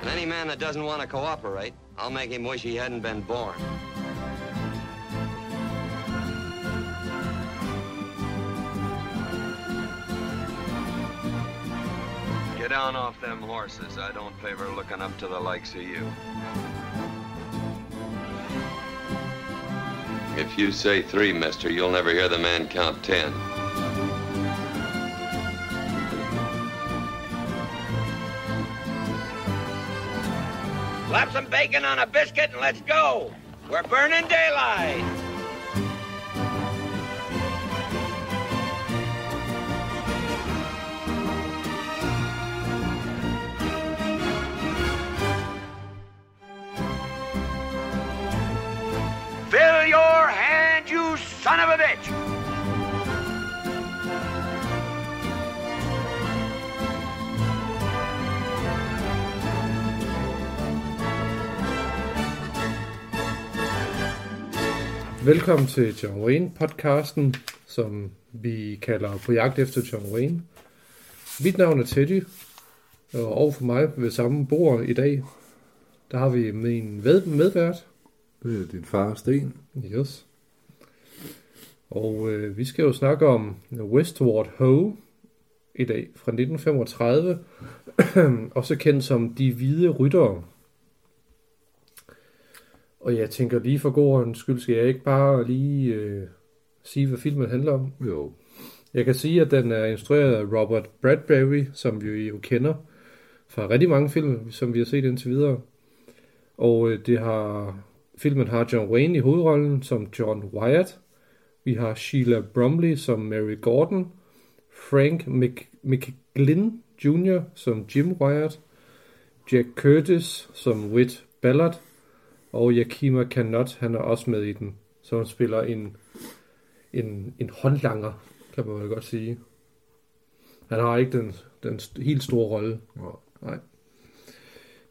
And any man that doesn't want to cooperate, I'll make him wish he hadn't been born. Get down off them horses. I don't favor looking up to the likes of you. If you say three, mister, you'll never hear the man count ten. Slap some bacon on a biscuit and let's go. We're burning daylight. Fill your hand, you son of a bitch! Velkommen til John Wayne podcasten, som vi kalder På jagt efter John Wayne. Mit navn er Teddy, og over for mig ved samme bord i dag, der har vi min ved- medvært. Det er din far, Sten. Yes. Og øh, vi skal jo snakke om Westward Ho i dag fra 1935, også kendt som De Hvide Ryttere. Og jeg tænker lige for god ordens skyld, skal jeg ikke bare lige øh, sige, hvad filmen handler om? Jo. Jeg kan sige, at den er instrueret af Robert Bradbury, som vi jo kender fra rigtig mange film, som vi har set indtil videre. Og øh, det har, filmen har John Wayne i hovedrollen som John Wyatt. Vi har Sheila Bromley som Mary Gordon. Frank Mc, McGlynn Jr. som Jim Wyatt. Jack Curtis som Whit Ballard. Og Yakima Canot, han er også med i den, som spiller en, en, en håndlanger, kan man vel godt sige. Han har ikke den, den helt store rolle. Nej.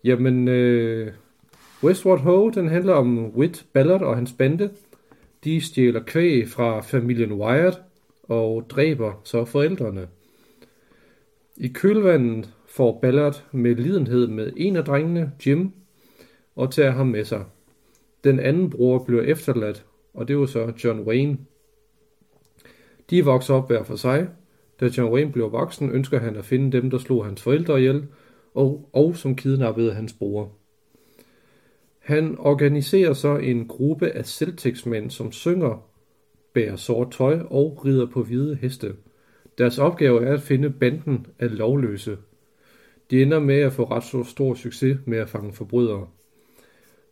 Jamen, øh, Westward Ho, den handler om Whit Ballard og hans bande. De stjæler kvæg fra familien Wyatt og dræber så forældrene. I kølvandet får Ballard med lidenhed med en af drengene, Jim, og tager ham med sig. Den anden bror bliver efterladt, og det var så John Wayne. De vokser op hver for sig. Da John Wayne bliver voksen, ønsker han at finde dem, der slog hans forældre ihjel, og, og som kidnappede hans bror. Han organiserer så en gruppe af selvtægtsmænd, som synger, bærer sort tøj og rider på hvide heste. Deres opgave er at finde banden af lovløse. De ender med at få ret så stor succes med at fange forbrydere.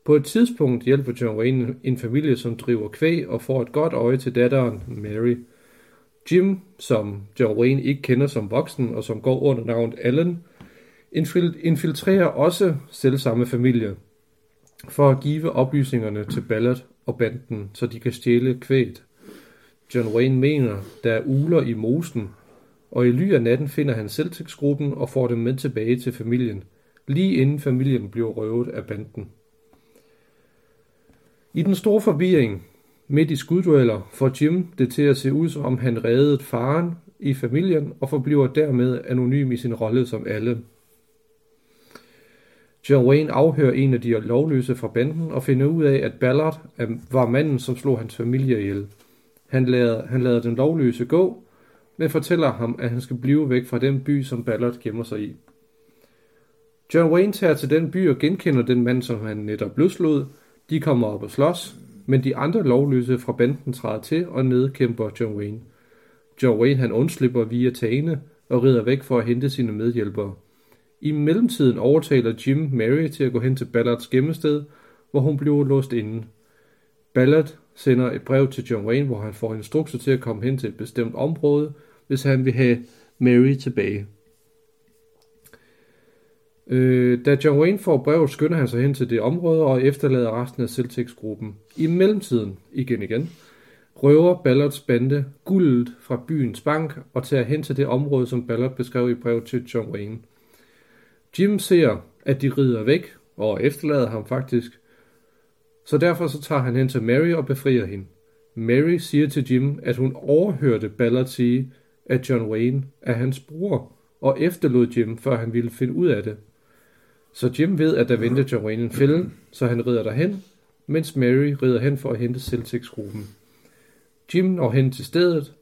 På et tidspunkt hjælper John Wayne en familie, som driver kvæg og får et godt øje til datteren Mary. Jim, som John Wayne ikke kender som voksen og som går under navnet Allen, infiltrerer også selvsamme familie for at give oplysningerne til Ballard og banden, så de kan stjæle kvæget. John Wayne mener, der er uler i mosen, og i ly af natten finder han Celtics-gruppen og får dem med tilbage til familien, lige inden familien bliver røvet af banden. I den store forvirring, midt i skuddueller, får Jim det til at se ud, som om han reddede faren i familien og forbliver dermed anonym i sin rolle som alle. John Wayne afhører en af de lovløse fra banden og finder ud af, at Ballard var manden, som slog hans familie ihjel. Han lader, han lader den lovløse gå, men fortæller ham, at han skal blive væk fra den by, som Ballard gemmer sig i. John Wayne tager til den by og genkender den mand, som han netop løslod. De kommer op og slås, men de andre lovløse fra banden træder til og nedkæmper John Wayne. John Wayne han undslipper via tagene og rider væk for at hente sine medhjælpere. I mellemtiden overtaler Jim Mary til at gå hen til Ballards gemmested, hvor hun bliver låst inde. Ballard sender et brev til John Wayne, hvor han får instrukser til at komme hen til et bestemt område, hvis han vil have Mary tilbage. Øh, da John Wayne får brevet, skynder han sig hen til det område og efterlader resten af Celtics-gruppen. I mellemtiden, igen igen, røver Ballards bande guldet fra byens bank og tager hen til det område, som Ballard beskrev i brevet til John Wayne. Jim ser, at de rider væk og efterlader ham faktisk, så derfor så tager han hen til Mary og befrier hende. Mary siger til Jim, at hun overhørte Ballard sige, at John Wayne er hans bror, og efterlod Jim, før han ville finde ud af det. Så Jim ved, at der venter John Wayne en fælde, så han rider derhen, mens Mary rider hen for at hente Celtics-gruppen. Jim når hen til stedet,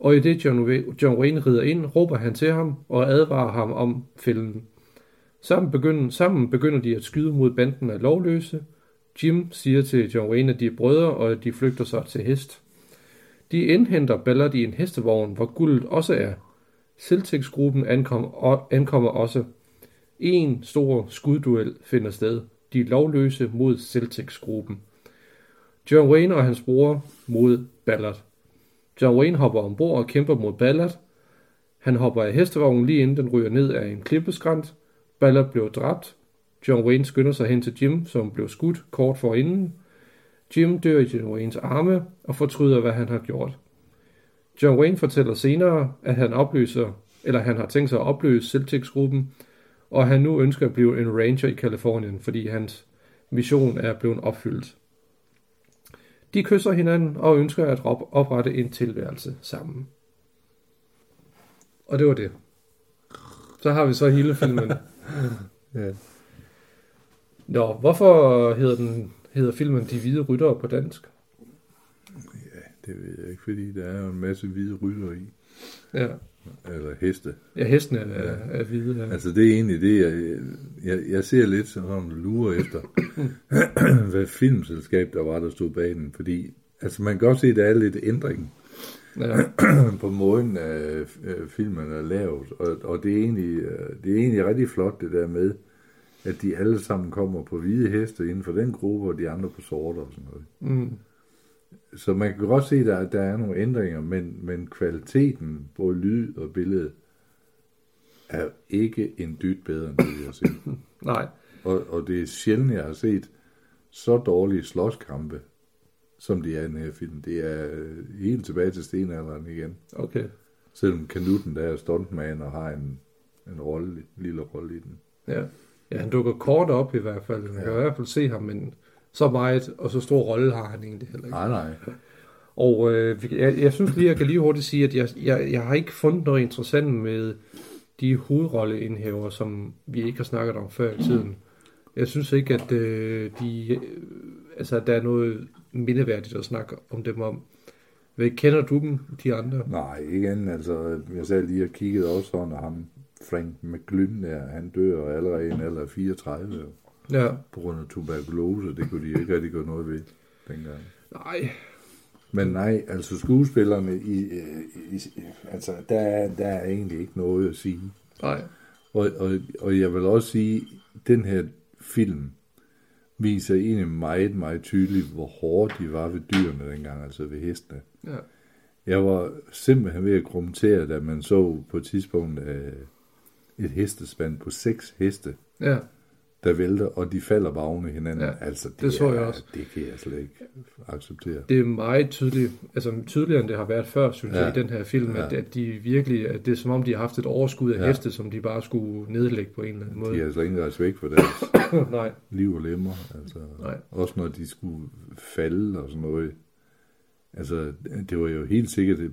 og i det John, Wa- John Wayne rider ind, råber han til ham og advarer ham om fælden. Sammen begynder, sammen begynder de at skyde mod banden af lovløse. Jim siger til John Wayne, at de er brødre, og at de flygter sig til hest. De indhenter Ballard i en hestevogn, hvor guldet også er. Celtics-gruppen ankom, ankommer også. En stor skudduel finder sted. De lovløse mod Celtics-gruppen. John Wayne og hans bror mod Ballard. John Wayne hopper ombord og kæmper mod Ballard. Han hopper af hestevognen lige inden den ryger ned af en klippeskrant. Ballard blev dræbt. John Wayne skynder sig hen til Jim, som blev skudt kort forinden. Jim dør i John Waynes arme og fortryder, hvad han har gjort. John Wayne fortæller senere, at han opløser, eller han har tænkt sig at opløse Celtics-gruppen, og han nu ønsker at blive en ranger i Kalifornien, fordi hans mission er blevet opfyldt. De kysser hinanden og ønsker at op- oprette en tilværelse sammen. Og det var det. Så har vi så hele filmen. Ja. Nå, hvorfor hedder, den, hedder filmen De Hvide Ryttere på dansk? Det ved jeg ikke, fordi der er jo en masse hvide rytter i. Ja, Eller heste. ja hestene er, er hvide. Ja. Altså det er egentlig det, jeg, jeg, jeg ser lidt sådan lurer efter, hvad filmselskab der var, der stod bag den. Fordi altså man kan godt se, at der er lidt ændring Ja, på måden, at øh, filmen er lavet. Og, og det, er egentlig, øh, det er egentlig rigtig flot det der med, at de alle sammen kommer på hvide heste inden for den gruppe, og de andre på sorte og sådan noget. mm, Så man kan godt se, at der, der er nogle ændringer, men, men kvaliteten, både lyd og billede, er ikke en dyt bedre, end det, vi har set. nej, Og, og det er sjældent, jeg har set så dårlige slåskampe, som de er i den her film. Det er øh, helt tilbage til stenalderen igen. okay. Selvom Kanuten der er stuntman og har en, en rolle, en lille rolle i den. Ja. ja, han dukker kort op i hvert fald. Man kan Ja. i hvert fald se ham, men så meget og så stor rolle har han egentlig heller ikke. Nej, nej. Og øh, jeg, jeg synes lige, jeg kan lige hurtigt sige, at jeg, jeg, jeg har ikke fundet noget interessant med de hovedrolleindhæver, som vi ikke har snakket om før i tiden. Jeg synes ikke, at øh, de, øh, altså, at der er noget mindeværdigt at snakke om dem om. Hvad, kender du dem, de andre? Nej, igen, altså, jeg sad lige og kiggede også og ham, Frank McGlynn der, han dør allerede i en alder af 34, Ja, på grund af tuberkulose, det kunne de ikke rigtig gøre noget ved dengang. nej, Men nej, altså skuespillerne, i, i, i, altså, der, er- der er egentlig ikke noget at sige. nej, Og, og, og jeg vil også sige, den her film viser egentlig meget, meget tydeligt, hvor hårde de var ved dyrene dengang, altså ved hestene. ja, Jeg var simpelthen ved at kommentere, da man så på et tidspunkt øh, et hestespand på seks heste, ja, der vælter, og de falder bare oven i hinanden. Ja, altså, det, det så er, jeg også. Det kan jeg slet ikke acceptere. det er meget tydeligt, altså tydeligere end det har været før, synes ja. Jeg, i den her film, ja. at, at de virkelig, at det er som om, de har haft et overskud af ja. Heste, som de bare skulle nedlægge på en eller anden måde. De har altså ikke rejst væk fra deres nej, liv og lemmer. Altså, Nej. Også når de skulle falde og sådan noget. Altså, det var jo helt sikkert, at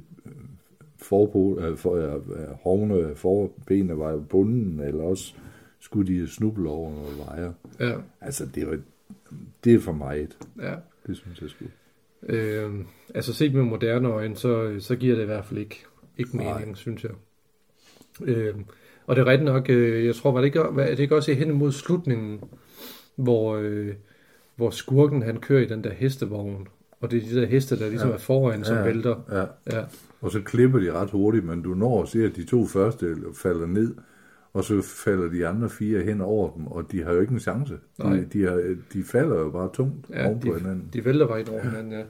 forpol, øh, for, øh, hovne, forbenene var jo bunden, eller også skulle de snuble over noget vejer. ja, Altså, det var det er for meget. ja. Det synes jeg skulle. Øh, altså set med moderne øjne, så, så giver det i hvert fald ikke, ikke Nej. mening, synes jeg. Øh, og det er rigtigt nok, øh, jeg tror, var det ikke, var det ikke også hen imod slutningen, hvor, øh, hvor skurken han kører i den der hestevogn, og det er de der heste, der ligesom. Ja. er foran, som Ja. vælter. Ja. Ja, Og så klipper de ret hurtigt, men du når at se, at de to første falder ned, og så falder de andre fire hen over dem, og de har jo ikke en chance. Nej. De, de, har, de falder jo bare tungt ja oven på de, hinanden. de vælter bare ind over hinanden, ja.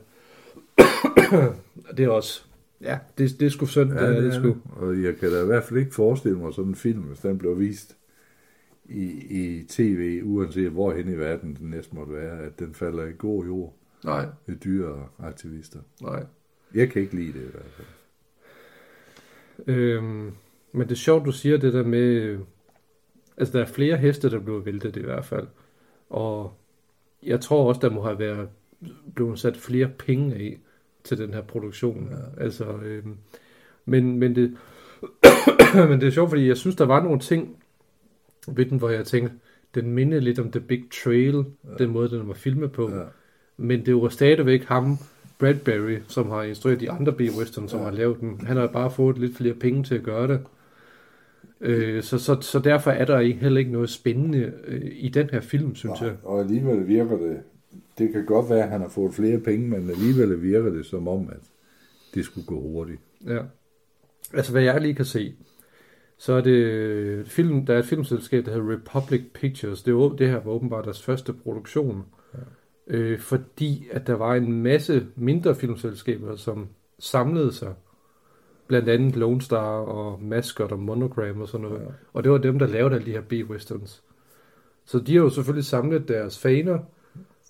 Det er også, ja, det, det er sgu synd, ja, det, det, er sgu. Og jeg kan da i hvert fald ikke forestille mig sådan en film, hvis den blev vist i, i tv, uanset hvorhen i verden den næsten måtte være, at den falder i god jord Nej, ved dyreaktivister. nej. Jeg kan ikke lide det i hvert fald. Øhm, men det er sjovt, du siger det der med... øh, Altså, der er flere heste, der blev væltet i hvert fald. Og jeg tror også, der må have været blevet sat flere penge af til den her produktion. Ja. Altså, øhm, men, men, det, men det er sjovt, fordi jeg synes, der var nogle ting ved den, hvor jeg tænkte, den minder lidt om The Big Trail, ja. den måde, den var filmet på. Ja. Men det var stadigvæk ham, Bradbury, som har instrueret de andre B-western, som ja. har lavet den. Han har bare fået lidt flere penge til at gøre det. Øh, så, så, så derfor er der ikke- heller ikke noget spændende øh, i den her film, synes Nej, jeg. og alligevel virker det, det kan godt være, at han har fået flere penge, men alligevel virker det som om, at det skulle gå hurtigt. Ja. Altså, hvad jeg lige kan se, så er det film, der er et filmselskab, der hedder Republic Pictures. Det, var, det her var åbenbart deres første produktion. Ja. Øh, fordi at der var en masse mindre filmselskaber, som samlede sig. Blandt andet Lone Star og Mascot og Monogram og sådan noget. Ja. Ja. Og det var dem, der lavede alle de her B-westerns. Så de har jo selvfølgelig samlet deres faner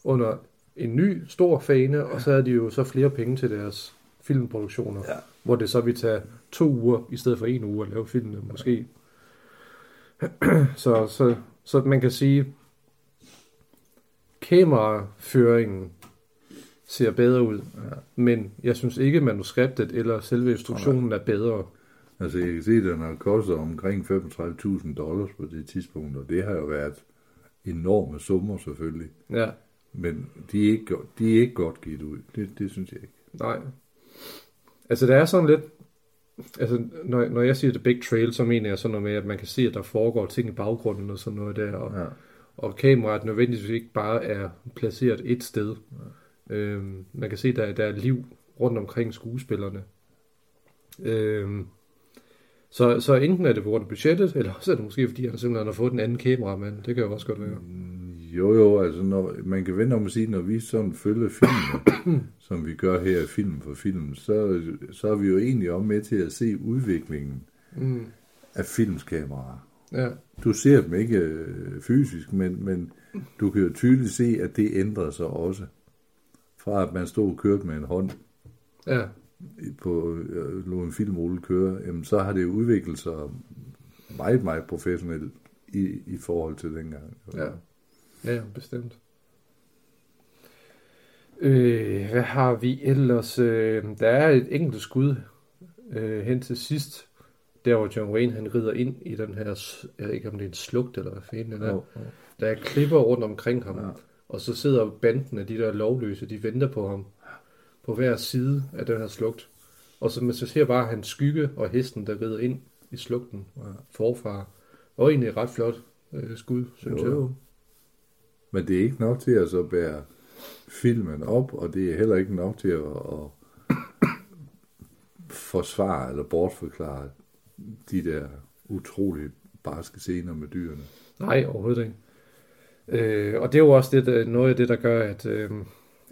under en ny stor fane, og så havde de jo så flere penge til deres filmproduktioner. Ja. Hvor det så vil tage to uger, i stedet for en uge at lave filmene, måske. så, så, så man kan sige, kameraføringen ser bedre ud, Ja. men jeg synes ikke, manuskriptet eller selve instruktionen er bedre. Altså, jeg kan se, at den har kostet omkring 35.000 dollars på det tidspunkt, og det har jo været enorme summer selvfølgelig. Ja, Men de er ikke, go- de er ikke godt givet ud. Det, det synes jeg ikke. nej. Altså, der er sådan lidt... Altså, når, når jeg siger The Big Trail, så mener jeg sådan noget med, at man kan se, at der foregår ting i baggrunden og sådan noget der, og, Ja. og kameraet nødvendigvis ikke bare er placeret et sted. Øhm, man kan se, at der, der er liv rundt omkring skuespillerne. Øhm, så, så enten er det på grund af budgettet, eller også er det måske, fordi han simpelthen har fået en anden kameramand. Det kan jo også godt være. Jo, jo, altså når, man kan vende om at sige, når vi sådan følger filmen, som vi gør her i film for film, så, så er vi jo egentlig om med til at se udviklingen Mm. af filmskameraer. Ja, Du ser dem ikke øh, fysisk, men, men du kan jo tydeligt se, at det ændrer sig også. Fra at man stod og kørte med en hånd ja, på lå en filmrulle køre, jamen, så har det udviklet sig meget, meget professionelt i, i forhold til dengang. ja. Ja, bestemt. Øh, hvad har vi ellers? Øh, der er et enkelt skud øh, hen til sidst, der hvor John Wayne han rider ind i den her, jeg ved ikke om det er en slugt eller hvad fanden det er. Jo, jo. Der er klipper rundt omkring ham, Ja. Og så sidder banden af de der lovløse, de venter på ham på hver side af den her slugt. Og så man så ser bare hans skygge og hesten, der rider ind i slugten Ja. forfra. Og egentlig et ret flot øh, skud, synes Jo, jeg. Men det er ikke nok til at så bære filmen op, og det er heller ikke nok til at, at forsvare eller bortforklare de der utroligt barske scener med dyrene. Nej, overhovedet ikke. Øh, og det er jo også det, der, noget af det, der gør, at... Øh,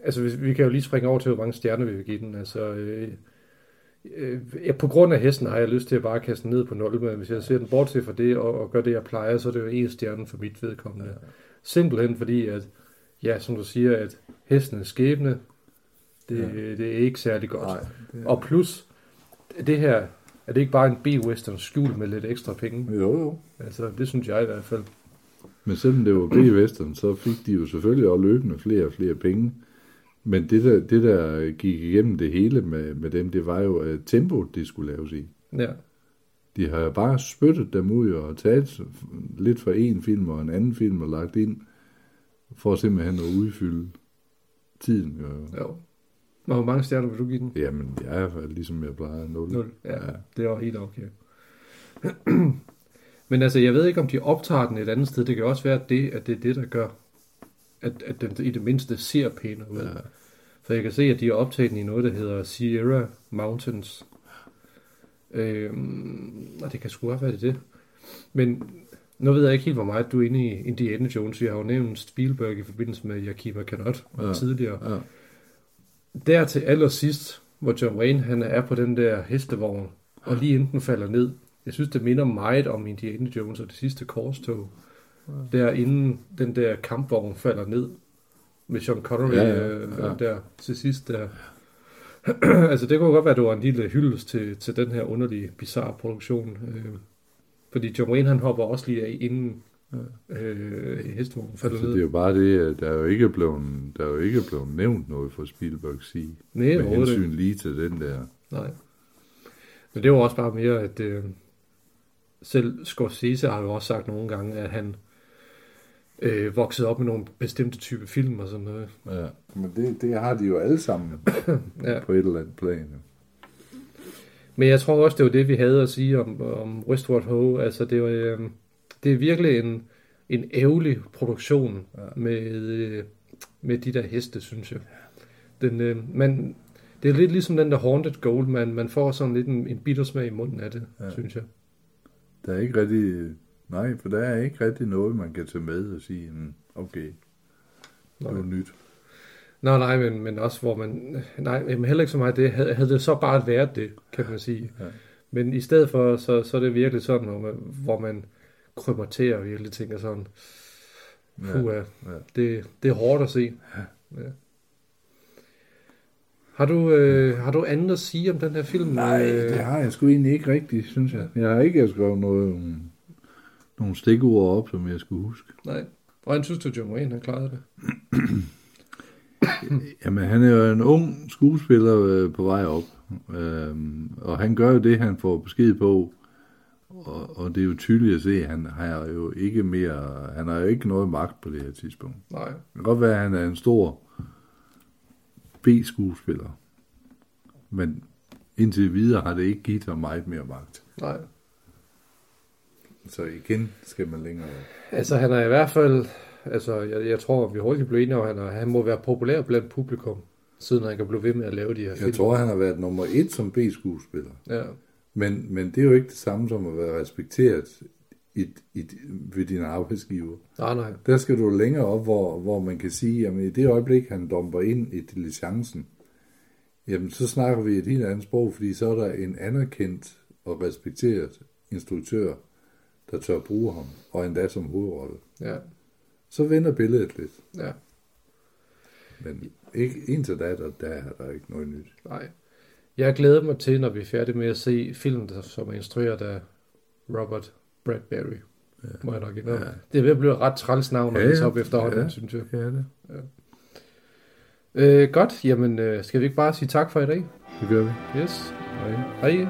altså, vi, vi kan jo lige springe over til, hvor mange stjerner vi vil give den. Altså, øh, øh, ja, på grund af hesten har jeg lyst til at bare kaste den ned på 0, men hvis jeg ser den bort til for det, og, og gør det, jeg plejer, så er det jo en stjerne for mit vedkommende. Ja. Simpelthen fordi, at, ja, som du siger, at hesten er skæbne, det, Ja. ja. det er ikke særlig godt. Nej, det Og plus, det her, er det ikke bare en B-western skjul med lidt ekstra penge? Jo, jo. Altså, det synes jeg i hvert fald. Men selvom det var B-Western, så fik de jo selvfølgelig også løbende flere og flere penge. Men det der, det der gik igennem det hele med, med dem, det var jo at tempoet, det skulle laves i. Ja. De har jo bare spyttet dem ud og taget lidt fra en film og en anden film og lagt ind, for simpelthen at udfylde tiden. Jo. Jo. Og hvor mange stjerner vil du give den? Jamen, jeg er ligesom jeg plejer, 0. 0. Ja, det er helt okay. Men altså, jeg ved ikke, om de optager den et andet sted. Det kan også være, at det, at det er det, der gør, at, at den i det mindste ser pænere ud. Ja. For jeg kan se, at de har optaget den i noget, der hedder Sierra Mountains. Øhm, og det kan sgu godt være det det. Men nu ved jeg ikke helt, hvor meget du er inde i Indiana Jones. Vi har jo nævnt Spielberg i forbindelse med Yakima Canot ja. tidligere. Ja. Der til allersidst, hvor John Wayne han er på den der hestevogn, og lige inden den falder ned. Jeg synes, det minder meget om Indiana Jones og det sidste korstog. Der inden den der kampvogn falder ned med Sean Connery Ja, ja, ja, ja, ja. ja. der til sidst der. altså det kunne godt være, at det var en lille hyldest til, til den her underlige, bizarre produktion. Øh, fordi John Wayne han hopper også lige af inden øh, hestevognen falder Altså, ned. det er jo bare det, der er jo ikke blevet, der er jo ikke blevet nævnt noget fra Spielberg sige. Nej, med hensyn lige til den der. Nej. Men det var også bare mere, at øh, selv Scorsese har jo også sagt nogle gange, at han øh, vokset op med nogle bestemte type film og sådan noget. Ja. Men det, det har de jo alle sammen Ja. på et eller andet plan. Men jeg tror også, det var det, vi havde at sige om, om Westward Ho. Altså, det, var, øh, det er virkelig en, en ærgerlig produktion ja. med, øh, med de der heste, synes jeg. Den, øh, man, det er lidt ligesom den der Haunted Gold, man, man får sådan lidt en, en bittersmag i munden af det, ja. synes jeg. Der er ikke rigtig... Nej, for der er ikke rigtig noget, man kan tage med og sige, "Mm, okay, det er nyt. Nå, nej, men, men også hvor man... Nej, men heller ikke så meget det. Havde, havde det så bare været det, kan man sige. Ja. Men i stedet for, så, så er det virkelig sådan, hvor man, hvor man krymmer til og virkelig tænker sådan, puh, ja, ja. det, det er hårdt at se. Ja. Har du, øh, har du andet at sige om den her film? Nej, Øh, det har jeg sgu egentlig ikke rigtigt, synes jeg. Jeg har ikke skrevet noget, um, nogle stikord op, som jeg skulle huske. Nej. Hvordan synes du, John Wayne har klaret det? Jamen, han er jo en ung skuespiller øh, på vej op, øhm, og han gør jo det, han får besked på, og, og det er jo tydeligt at se, at han har jo ikke mere, han har jo ikke noget magt på det her tidspunkt. Nej. Det kan godt være, at han er en stor B-skuespiller, men indtil videre har det ikke givet ham meget mere magt. Nej. Så igen skal man længere. Altså, han er i hvert fald... Altså, jeg, jeg tror, vi hurtigt bliver enige om, han, er, han må være populær blandt publikum, siden han kan blive ved med at lave de her film. Jeg tror, han har været nummer et som B-skuespiller. Ja, Men, men det er jo ikke det samme som at være respekteret i, i, ved din arbejdsgiver. nej, nej. Der skal du længere op, hvor, hvor man kan sige, at i det øjeblik, han domper ind i diligencen, jamen så snakker vi et helt andet sprog, fordi så er der en anerkendt og respekteret instruktør, der tør bruge ham, og endda som hovedrolle. Ja, Så vender billedet lidt. ja, Men ikke, indtil da, der, der er der ikke noget nyt. nej. Jeg glæder mig til, når vi er færdige med at se filmen, som er instrueret af Robert Bradbury. Ja. Må jeg nok indrømme. Ja. Det er ved at blive et ret træls navn, at Ja, ja, ja. op efterhånden, Ja. ja. synes jeg. Ja, det. Øh, godt, jamen øh, skal vi ikke bare sige tak for i dag? Det gør vi. Yes. Hej. Hej.